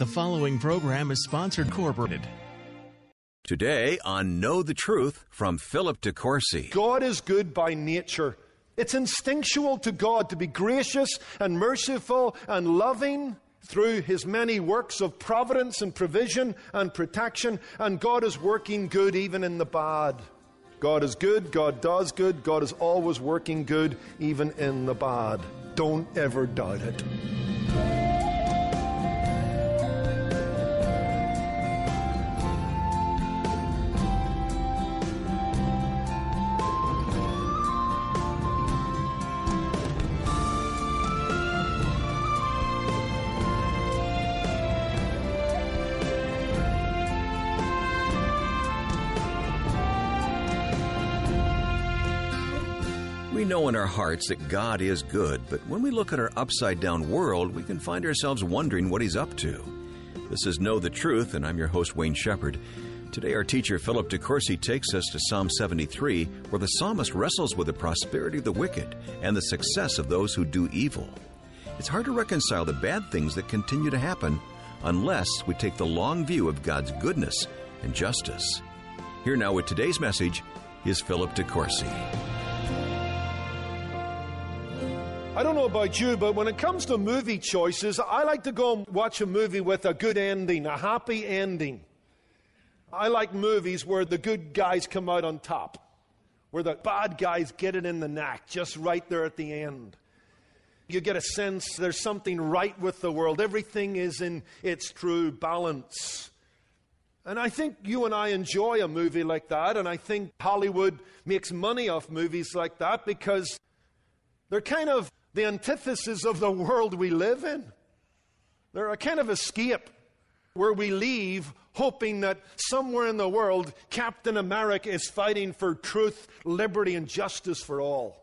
The following program is sponsored corporate. Today on Know the Truth from Philip DeCourcy. God is good by nature. It's instinctual to God to be gracious and merciful and loving through his many works of providence and provision and protection, and God is working good even in the bad. God is good, God does good, God is always working good even in the bad. Don't ever doubt it. In our hearts that God is good, but when we look at our upside down world, we can find ourselves wondering what He's up to. This is Know the Truth, and I'm your host, Wayne Shepherd. Today, our teacher, Philip DeCourcy, takes us to Psalm 73, where the psalmist wrestles with the prosperity of the wicked and the success of those who do evil. It's hard to reconcile the bad things that continue to happen unless we take the long view of God's goodness and justice. Here now with today's message is Philip DeCourcy. I don't know about you, but when it comes to movie choices, I like to go and watch a movie with a good ending, a happy ending. I like movies where the good guys come out on top, where the bad guys get it in the neck, just right there at the end. You get a sense there's something right with the world. Everything is in its true balance. And I think you and I enjoy a movie like that, and I think Hollywood makes money off movies like that because they're kind of the antithesis of the world we live in. They're a kind of escape where we leave hoping that somewhere in the world Captain America is fighting for truth, liberty, and justice for all.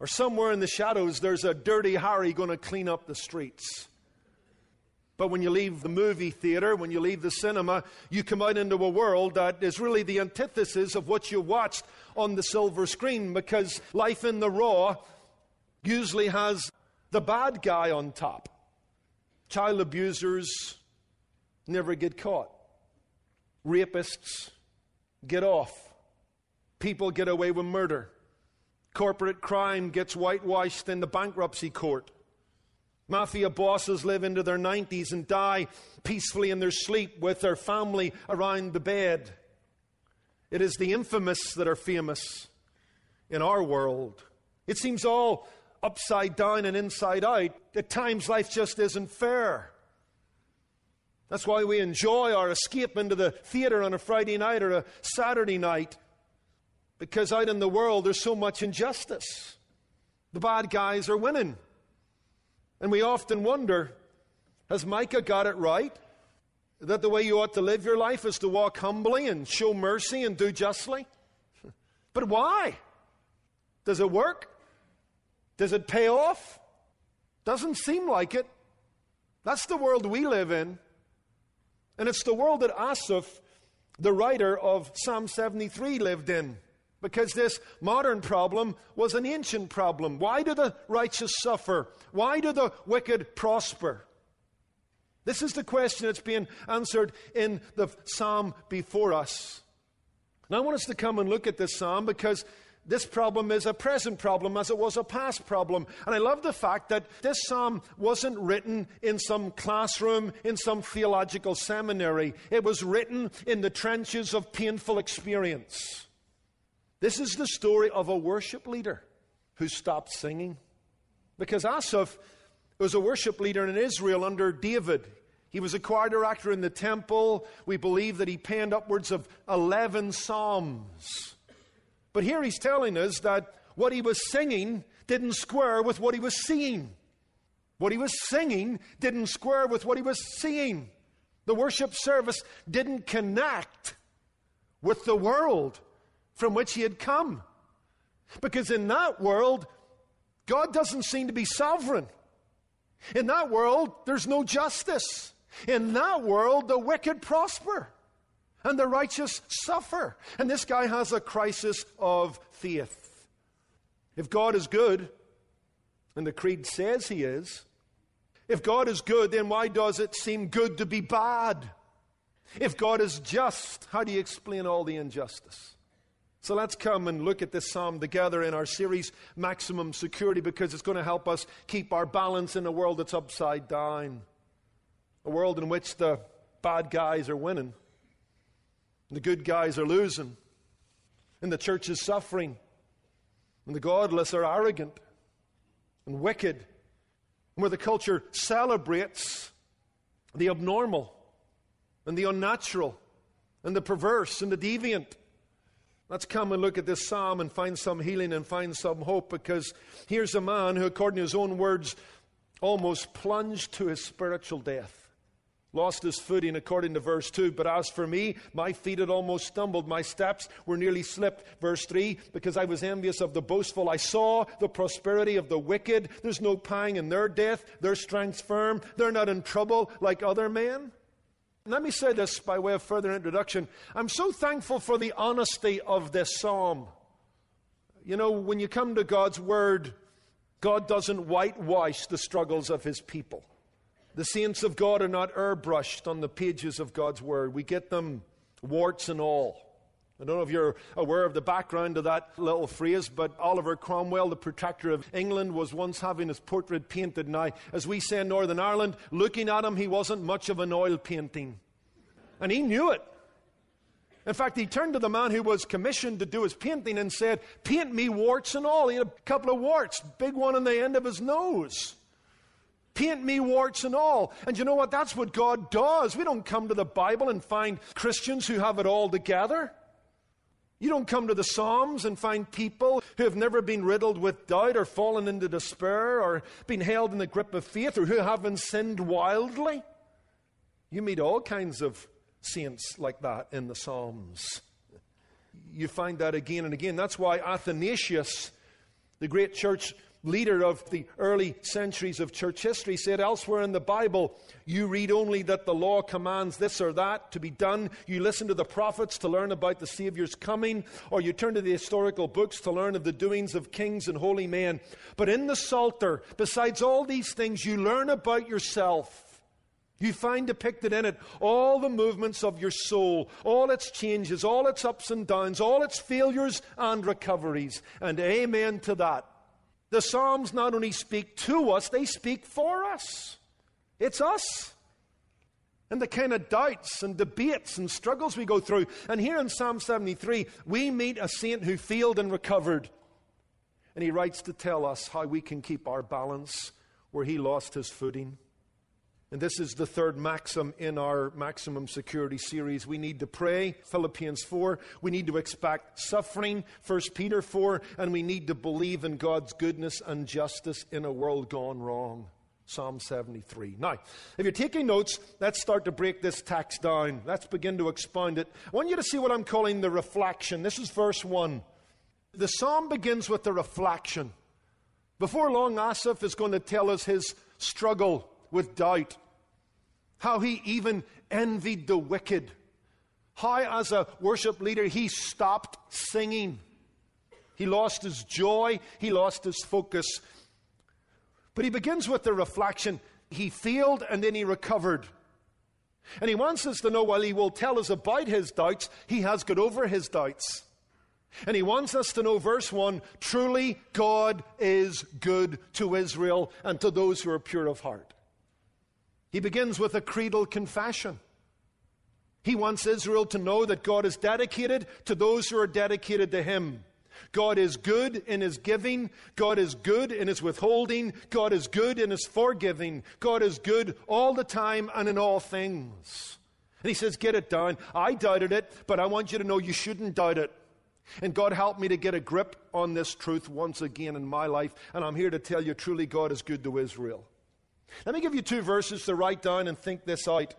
Or somewhere in the shadows there's a dirty Harry going to clean up the streets. But when you leave the movie theater, when you leave the cinema, you come out into a world that is really the antithesis of what you watched on the silver screen because life in the raw usually has the bad guy on top. Child abusers never get caught, rapists get off, people get away with murder, corporate crime gets whitewashed in the bankruptcy court. Mafia bosses live into their 90s and die peacefully in their sleep with their family around the bed. It is the infamous that are famous in our world. It seems all upside down and inside out. At times, life just isn't fair. That's why we enjoy our escape into the theater on a Friday night or a Saturday night. Because out in the world, there's so much injustice. The bad guys are winning. And we often wonder has Micah got it right? That the way you ought to live your life is to walk humbly and show mercy and do justly? But why? Does it work? Does it pay off? Doesn't seem like it. That's the world we live in. And it's the world that Asaph, the writer of Psalm 73, lived in. Because this modern problem was an ancient problem. Why do the righteous suffer? Why do the wicked prosper? This is the question that's being answered in the psalm before us. And I want us to come and look at this psalm because this problem is a present problem as it was a past problem. And I love the fact that this psalm wasn't written in some classroom, in some theological seminary. It was written in the trenches of painful experience. This is the story of a worship leader who stopped singing. Because Asaph was a worship leader in Israel under David. He was a choir director in the temple. We believe that he penned upwards of 11 psalms. But here he's telling us that what he was singing didn't square with what he was seeing. What he was singing didn't square with what he was seeing. The worship service didn't connect with the world from which he had come. Because in that world, God doesn't seem to be sovereign. In that world, there's no justice. In that world, the wicked prosper and the righteous suffer. And this guy has a crisis of faith. If God is good, and the Creed says he is, if God is good, then why does it seem good to be bad? If God is just, how do you explain all the injustice? So let's come and look at this psalm together in our series, Maximum Security, because it's going to help us keep our balance in a world that's upside down. A world in which the bad guys are winning, the good guys are losing, and the church is suffering, and the godless are arrogant and wicked, and where the culture celebrates the abnormal and the unnatural and the perverse and the deviant. Let's come and look at this psalm and find some healing and find some hope because here's a man who, according to his own words, almost plunged to his spiritual death. Lost his footing according to verse 2. But as for me, my feet had almost stumbled. My steps were nearly slipped. Verse 3. Because I was envious of the boastful. I saw the prosperity of the wicked. There's no pang in their death. Their strength's firm. They're not in trouble like other men. Let me say this by way of further introduction. I'm so thankful for the honesty of this psalm. You know, when you come to God's Word, God doesn't whitewash the struggles of His people. The saints of God are not airbrushed on the pages of God's Word. We get them warts and all. I don't know if you're aware of the background of that little phrase, but Oliver Cromwell, the protector of England, was once having his portrait painted. Now, as we say in Northern Ireland, looking at him, he wasn't much of an oil painting. And he knew it. In fact, he turned to the man who was commissioned to do his painting and said, Paint me warts and all. He had a couple of warts, big one on the end of his nose. Paint me warts and all. And you know what? That's what God does. We don't come to the Bible and find Christians who have it all together. You don't come to the Psalms and find people who have never been riddled with doubt or fallen into despair or been held in the grip of faith or who haven't sinned wildly. You meet all kinds of saints like that in the Psalms. You find that again and again. That's why Athanasius, the great church leader of the early centuries of church history, said elsewhere in the Bible, you read only that the law commands this or that to be done. You listen to the prophets to learn about the Savior's coming, or you turn to the historical books to learn of the doings of kings and holy men. But in the Psalter, besides all these things, you learn about yourself. You find depicted in it all the movements of your soul, all its changes, all its ups and downs, all its failures and recoveries. And amen to that. The Psalms not only speak to us, they speak for us. It's us. And the kind of doubts and debates and struggles we go through. And here in Psalm 73, we meet a saint who failed and recovered. And he writes to tell us how we can keep our balance where he lost his footing. And this is the third maxim in our maximum security series. We need to pray, Philippians 4. We need to expect suffering, 1 Peter 4. And we need to believe in God's goodness and justice in a world gone wrong. Psalm 73. Now, if you're taking notes, let's start to break this text down. Let's begin to expound it. I want you to see what I'm calling the reflection. This is verse 1. The psalm begins with the reflection. Before long, Asaph is going to tell us his struggle with doubt how he even envied the wicked, how, as a worship leader, he stopped singing. He lost his joy, he lost his focus. But he begins with the reflection he failed and then he recovered. And he wants us to know while he will tell us about his doubts, he has got over his doubts. And he wants us to know, verse 1 truly God is good to Israel and to those who are pure of heart. He begins with a creedal confession. He wants Israel to know that God is dedicated to those who are dedicated to Him. God is good in His giving. God is good in His withholding. God is good in His forgiving. God is good all the time and in all things. And He says, Get it down. I doubted it, but I want you to know you shouldn't doubt it. And God helped me to get a grip on this truth once again in my life. And I'm here to tell you truly, God is good to Israel. Let me give you two verses to write down and think this out.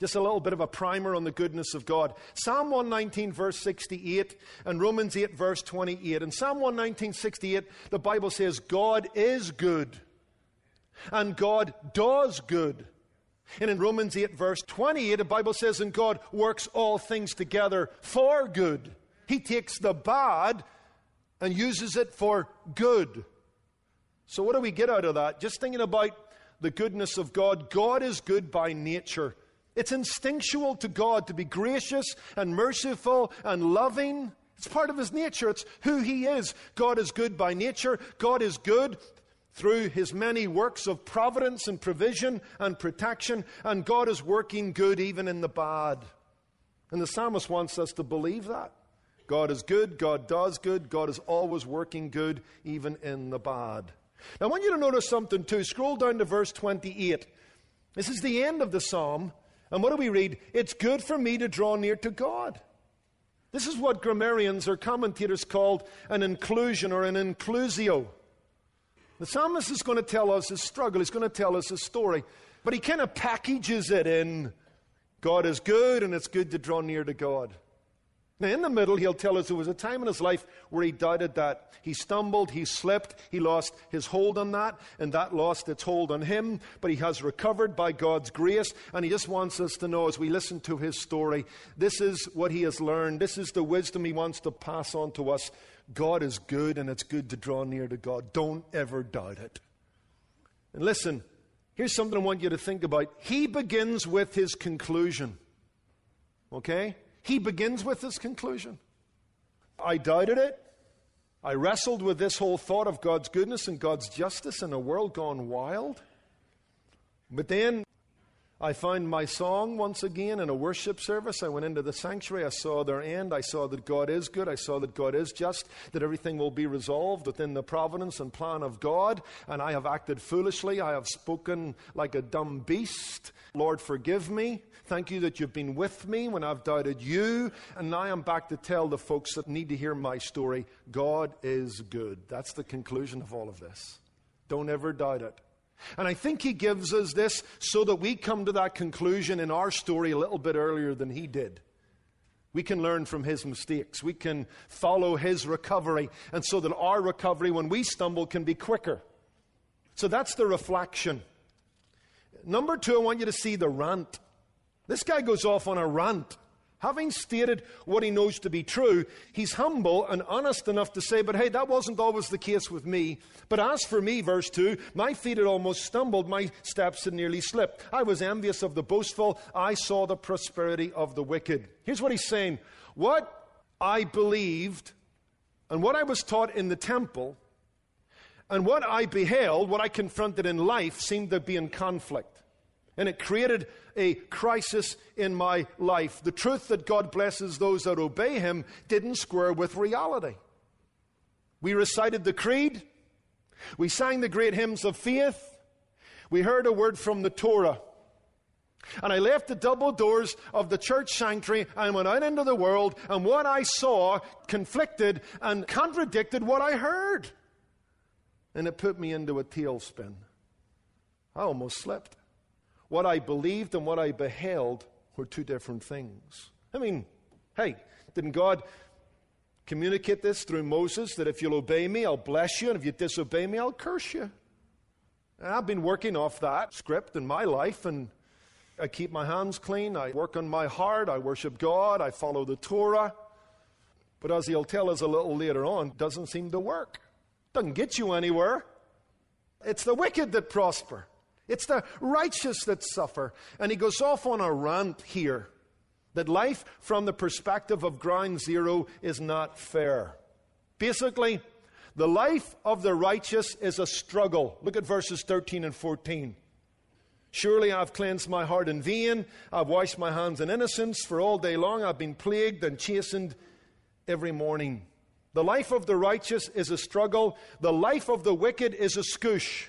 Just a little bit of a primer on the goodness of God. Psalm 119, verse 68, and Romans 8, verse 28. In Psalm 119, 68, the Bible says, God is good, and God does good. And in Romans 8, verse 28, the Bible says, And God works all things together for good. He takes the bad and uses it for good. So, what do we get out of that? Just thinking about the goodness of God. God is good by nature. It's instinctual to God to be gracious and merciful and loving. It's part of his nature. It's who he is. God is good by nature. God is good through his many works of providence and provision and protection. And God is working good even in the bad. And the psalmist wants us to believe that. God is good. God does good. God is always working good even in the bad. Now, I want you to notice something too. Scroll down to verse 28. This is the end of the psalm. And what do we read? It's good for me to draw near to God. This is what grammarians or commentators called an inclusion or an inclusio. The psalmist is going to tell us his struggle, he's going to tell us his story, but he kind of packages it in God is good and it's good to draw near to God. Now, in the middle, he'll tell us there was a time in his life where he doubted that. He stumbled, he slipped, he lost his hold on that, and that lost its hold on him. But he has recovered by God's grace, and he just wants us to know as we listen to his story this is what he has learned. This is the wisdom he wants to pass on to us. God is good, and it's good to draw near to God. Don't ever doubt it. And listen, here's something I want you to think about. He begins with his conclusion. Okay? He begins with this conclusion. I doubted it. I wrestled with this whole thought of God's goodness and God's justice in a world gone wild. But then I found my song once again in a worship service. I went into the sanctuary. I saw their end. I saw that God is good. I saw that God is just, that everything will be resolved within the providence and plan of God. And I have acted foolishly. I have spoken like a dumb beast. Lord, forgive me. Thank you that you've been with me when I've doubted you. And now I'm back to tell the folks that need to hear my story God is good. That's the conclusion of all of this. Don't ever doubt it. And I think he gives us this so that we come to that conclusion in our story a little bit earlier than he did. We can learn from his mistakes. We can follow his recovery, and so that our recovery, when we stumble, can be quicker. So that's the reflection. Number two, I want you to see the rant. This guy goes off on a rant. Having stated what he knows to be true, he's humble and honest enough to say, But hey, that wasn't always the case with me. But as for me, verse 2, my feet had almost stumbled, my steps had nearly slipped. I was envious of the boastful, I saw the prosperity of the wicked. Here's what he's saying What I believed and what I was taught in the temple and what I beheld, what I confronted in life, seemed to be in conflict. And it created a crisis in my life. The truth that God blesses those that obey Him didn't square with reality. We recited the creed, we sang the great hymns of faith, we heard a word from the Torah. And I left the double doors of the church sanctuary and went out into the world, and what I saw conflicted and contradicted what I heard. And it put me into a tailspin. I almost slept. What I believed and what I beheld were two different things. I mean, hey, didn't God communicate this through Moses that if you'll obey me, I'll bless you, and if you disobey me, I'll curse you? And I've been working off that script in my life, and I keep my hands clean, I work on my heart, I worship God, I follow the Torah. But as he'll tell us a little later on, doesn't seem to work. Doesn't get you anywhere. It's the wicked that prosper. It's the righteous that suffer. And he goes off on a rant here that life from the perspective of ground zero is not fair. Basically, the life of the righteous is a struggle. Look at verses 13 and 14. Surely I've cleansed my heart in vain. I've washed my hands in innocence. For all day long I've been plagued and chastened every morning. The life of the righteous is a struggle. The life of the wicked is a scoosh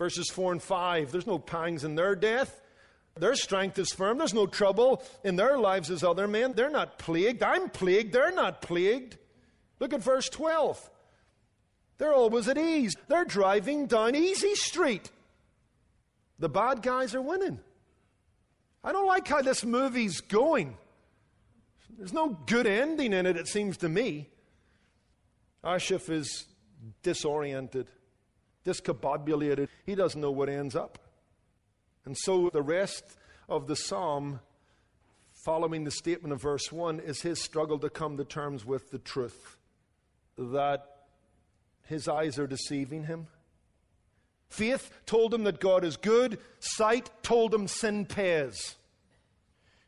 verses 4 and 5. There's no pangs in their death. Their strength is firm. There's no trouble in their lives as other men. They're not plagued. I'm plagued. They're not plagued. Look at verse 12. They're always at ease. They're driving down easy street. The bad guys are winning. I don't like how this movie's going. There's no good ending in it, it seems to me. Asaph is disoriented, discombobulated. He doesn't know what ends up. And so the rest of the psalm, following the statement of verse 1, is his struggle to come to terms with the truth that his eyes are deceiving him. Faith told him that God is good, sight told him sin pays.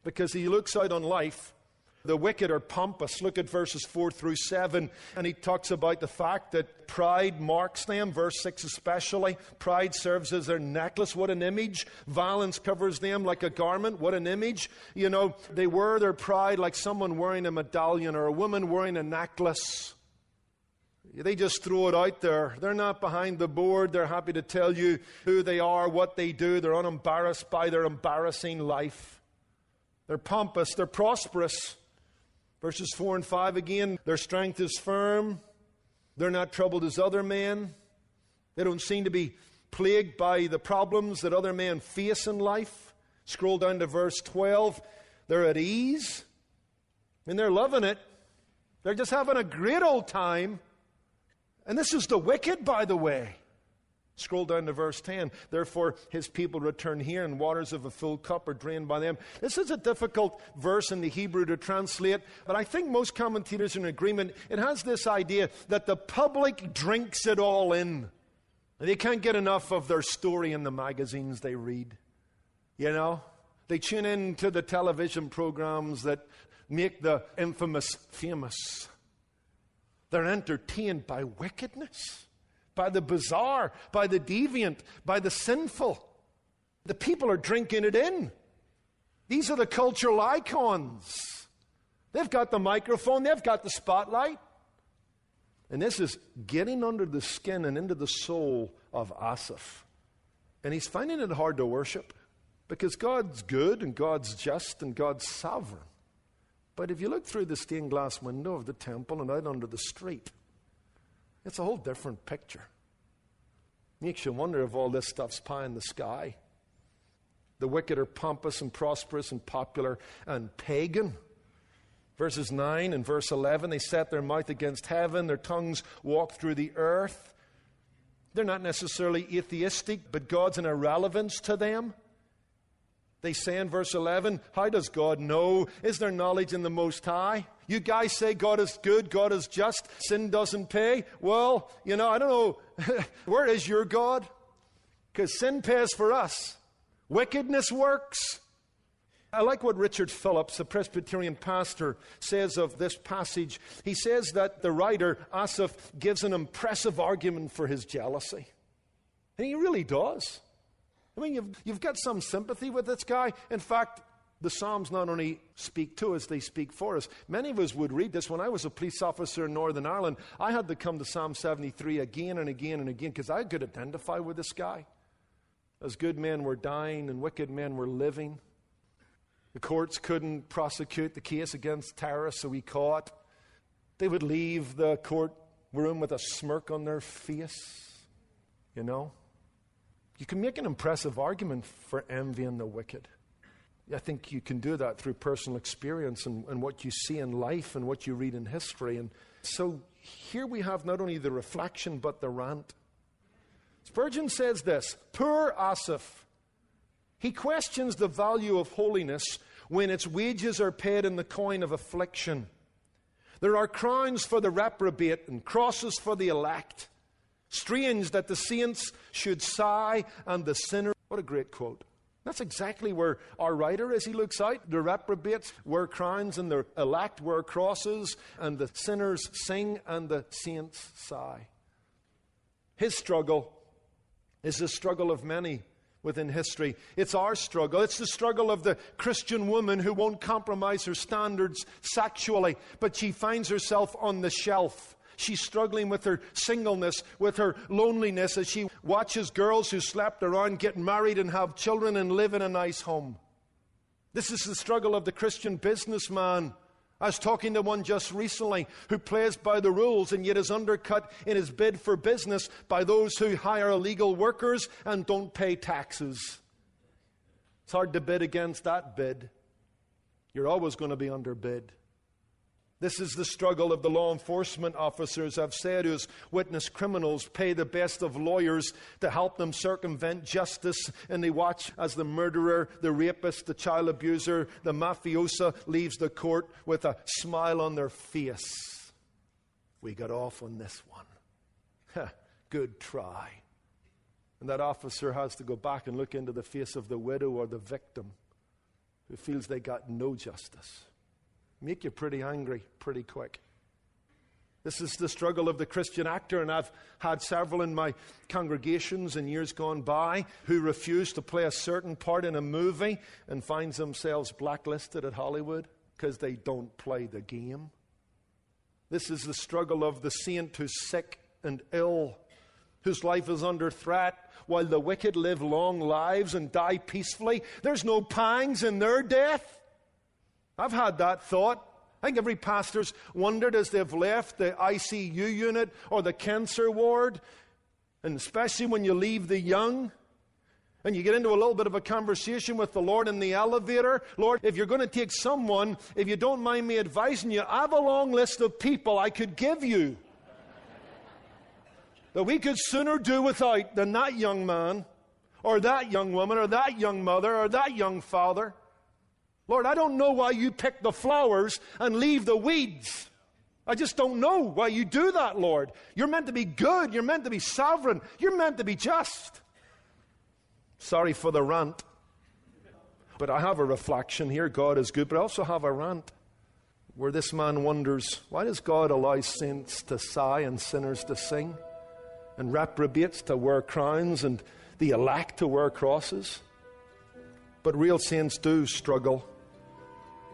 Because he looks out on life the wicked are pompous. Look at verses 4 through 7. And he talks about the fact that pride marks them, verse 6 especially. Pride serves as their necklace. What an image. Violence covers them like a garment. What an image. You know, they wear their pride like someone wearing a medallion or a woman wearing a necklace. They just throw it out there. They're not behind the board. They're happy to tell you who they are, what they do. They're unembarrassed by their embarrassing life. They're pompous. They're prosperous. Verses 4 and 5 again, their strength is firm. They're not troubled as other men. They don't seem to be plagued by the problems that other men face in life. Scroll down to verse 12. They're at ease. and they're loving it. They're just having a great old time. And this is the wicked, by the way. Scroll down to verse 10. Therefore, his people return here, and waters of a full cup are drained by them. This is a difficult verse in the Hebrew to translate, but I think most commentators are in agreement. It has this idea that the public drinks it all in. They can't get enough of their story in the magazines they read. You know? They tune in to the television programs that make the infamous famous. They're entertained by wickedness by the bizarre, by the deviant, by the sinful. The people are drinking it in. These are the cultural icons. They've got the microphone, they've got the spotlight. And this is getting under the skin and into the soul of Asaph. And he's finding it hard to worship because God's good and God's just and God's sovereign. But if you look through the stained glass window of the temple and out onto the street, it's a whole different picture. Makes you wonder if all this stuff's pie in the sky. The wicked are pompous and prosperous and popular and pagan. Verses 9 and verse 11 they set their mouth against heaven, their tongues walk through the earth. They're not necessarily atheistic, but God's an irrelevance to them. They say in verse 11, How does God know? Is there knowledge in the Most High? You guys say God is good, God is just, sin doesn't pay. Well, you know, I don't know. Where is your God? Because sin pays for us, wickedness works. I like what Richard Phillips, the Presbyterian pastor, says of this passage. He says that the writer, Asaph, gives an impressive argument for his jealousy. And he really does. I mean, you've, you've got some sympathy with this guy. In fact, the Psalms not only speak to us, they speak for us. Many of us would read this. When I was a police officer in Northern Ireland, I had to come to Psalm 73 again and again and again because I could identify with this guy. As good men were dying and wicked men were living. The courts couldn't prosecute the case against terrorists, so we caught. They would leave the courtroom with a smirk on their face, you know. You can make an impressive argument for envying the wicked. I think you can do that through personal experience and, and what you see in life and what you read in history. And so here we have not only the reflection but the rant. Spurgeon says this Poor Asaph. He questions the value of holiness when its wages are paid in the coin of affliction. There are crowns for the reprobate and crosses for the elect. Strange that the saints should sigh and the sinner. What a great quote. That's exactly where our writer, as he looks out, the reprobates wear crowns and the elect wear crosses, and the sinners sing and the saints sigh. His struggle is the struggle of many within history. It's our struggle. It's the struggle of the Christian woman who won't compromise her standards sexually, but she finds herself on the shelf She's struggling with her singleness, with her loneliness as she watches girls who slept around get married and have children and live in a nice home. This is the struggle of the Christian businessman. I was talking to one just recently who plays by the rules and yet is undercut in his bid for business by those who hire illegal workers and don't pay taxes. It's hard to bid against that bid. You're always going to be underbid. This is the struggle of the law enforcement officers I've said who's witnessed criminals pay the best of lawyers to help them circumvent justice, and they watch as the murderer, the rapist, the child abuser, the mafiosa leaves the court with a smile on their face. We got off on this one. Good try. And that officer has to go back and look into the face of the widow or the victim who feels they got no justice make you pretty angry pretty quick. This is the struggle of the Christian actor, and I've had several in my congregations in years gone by who refuse to play a certain part in a movie and finds themselves blacklisted at Hollywood because they don't play the game. This is the struggle of the saint who's sick and ill, whose life is under threat, while the wicked live long lives and die peacefully. There's no pangs in their death. I've had that thought. I think every pastor's wondered as they've left the ICU unit or the cancer ward, and especially when you leave the young and you get into a little bit of a conversation with the Lord in the elevator. Lord, if you're going to take someone, if you don't mind me advising you, I have a long list of people I could give you that we could sooner do without than that young man, or that young woman, or that young mother, or that young father. Lord, I don't know why you pick the flowers and leave the weeds. I just don't know why you do that, Lord. You're meant to be good. You're meant to be sovereign. You're meant to be just. Sorry for the rant. But I have a reflection here. God is good, but I also have a rant where this man wonders why does God allow saints to sigh and sinners to sing, and reprobates to wear crowns, and the elect to wear crosses? But real saints do struggle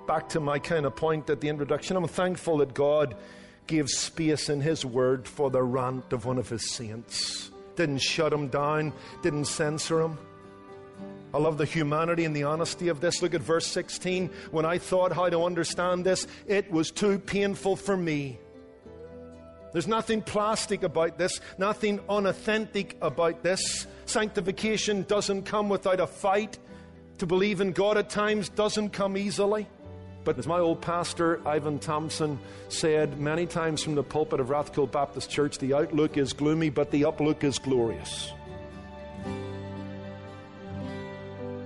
back to my kind of point at the introduction. I'm thankful that God gave space in His Word for the rant of one of His saints. Didn't shut him down, didn't censor him. I love the humanity and the honesty of this. Look at verse 16. When I thought how to understand this, it was too painful for me. There's nothing plastic about this, nothing unauthentic about this. Sanctification doesn't come without a fight. To believe in God at times doesn't come easily. But as my old pastor, Ivan Thompson, said many times from the pulpit of Rathkill Baptist Church, the outlook is gloomy, but the uplook is glorious.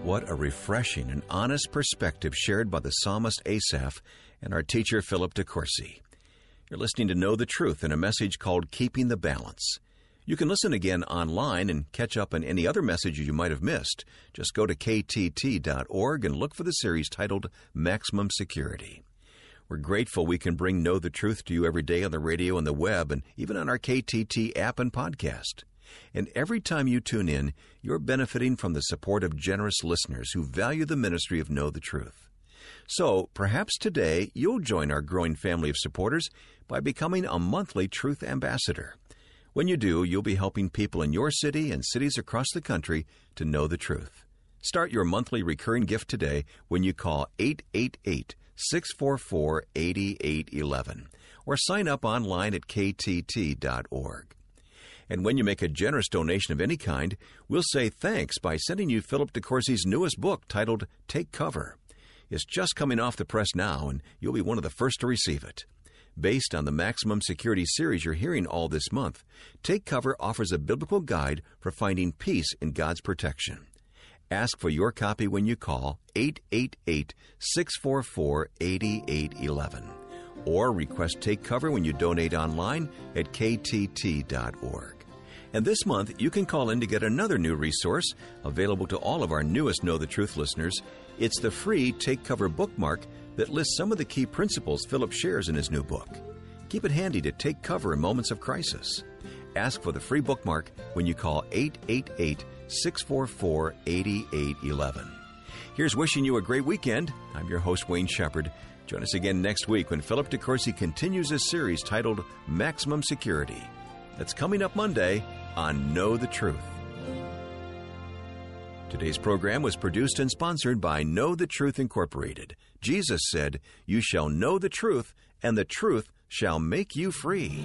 What a refreshing and honest perspective shared by the psalmist Asaph and our teacher Philip DeCourcy. You're listening to Know the Truth in a message called Keeping the Balance. You can listen again online and catch up on any other messages you might have missed. Just go to ktt.org and look for the series titled Maximum Security. We're grateful we can bring Know the Truth to you every day on the radio and the web and even on our KTT app and podcast. And every time you tune in, you're benefiting from the support of generous listeners who value the ministry of Know the Truth. So perhaps today you'll join our growing family of supporters by becoming a monthly Truth Ambassador. When you do, you'll be helping people in your city and cities across the country to know the truth. Start your monthly recurring gift today when you call 888 644 8811 or sign up online at ktt.org. And when you make a generous donation of any kind, we'll say thanks by sending you Philip DeCourcy's newest book titled Take Cover. It's just coming off the press now, and you'll be one of the first to receive it. Based on the Maximum Security series you're hearing all this month, Take Cover offers a biblical guide for finding peace in God's protection. Ask for your copy when you call 888 644 8811 or request Take Cover when you donate online at ktt.org. And this month, you can call in to get another new resource available to all of our newest Know the Truth listeners. It's the free Take Cover bookmark that lists some of the key principles Philip shares in his new book. Keep it handy to take cover in moments of crisis. Ask for the free bookmark when you call 888 644 8811. Here's wishing you a great weekend. I'm your host, Wayne Shepherd. Join us again next week when Philip DeCourcy continues his series titled Maximum Security. That's coming up Monday on Know the Truth. Today's program was produced and sponsored by Know the Truth Incorporated. Jesus said, You shall know the truth, and the truth shall make you free.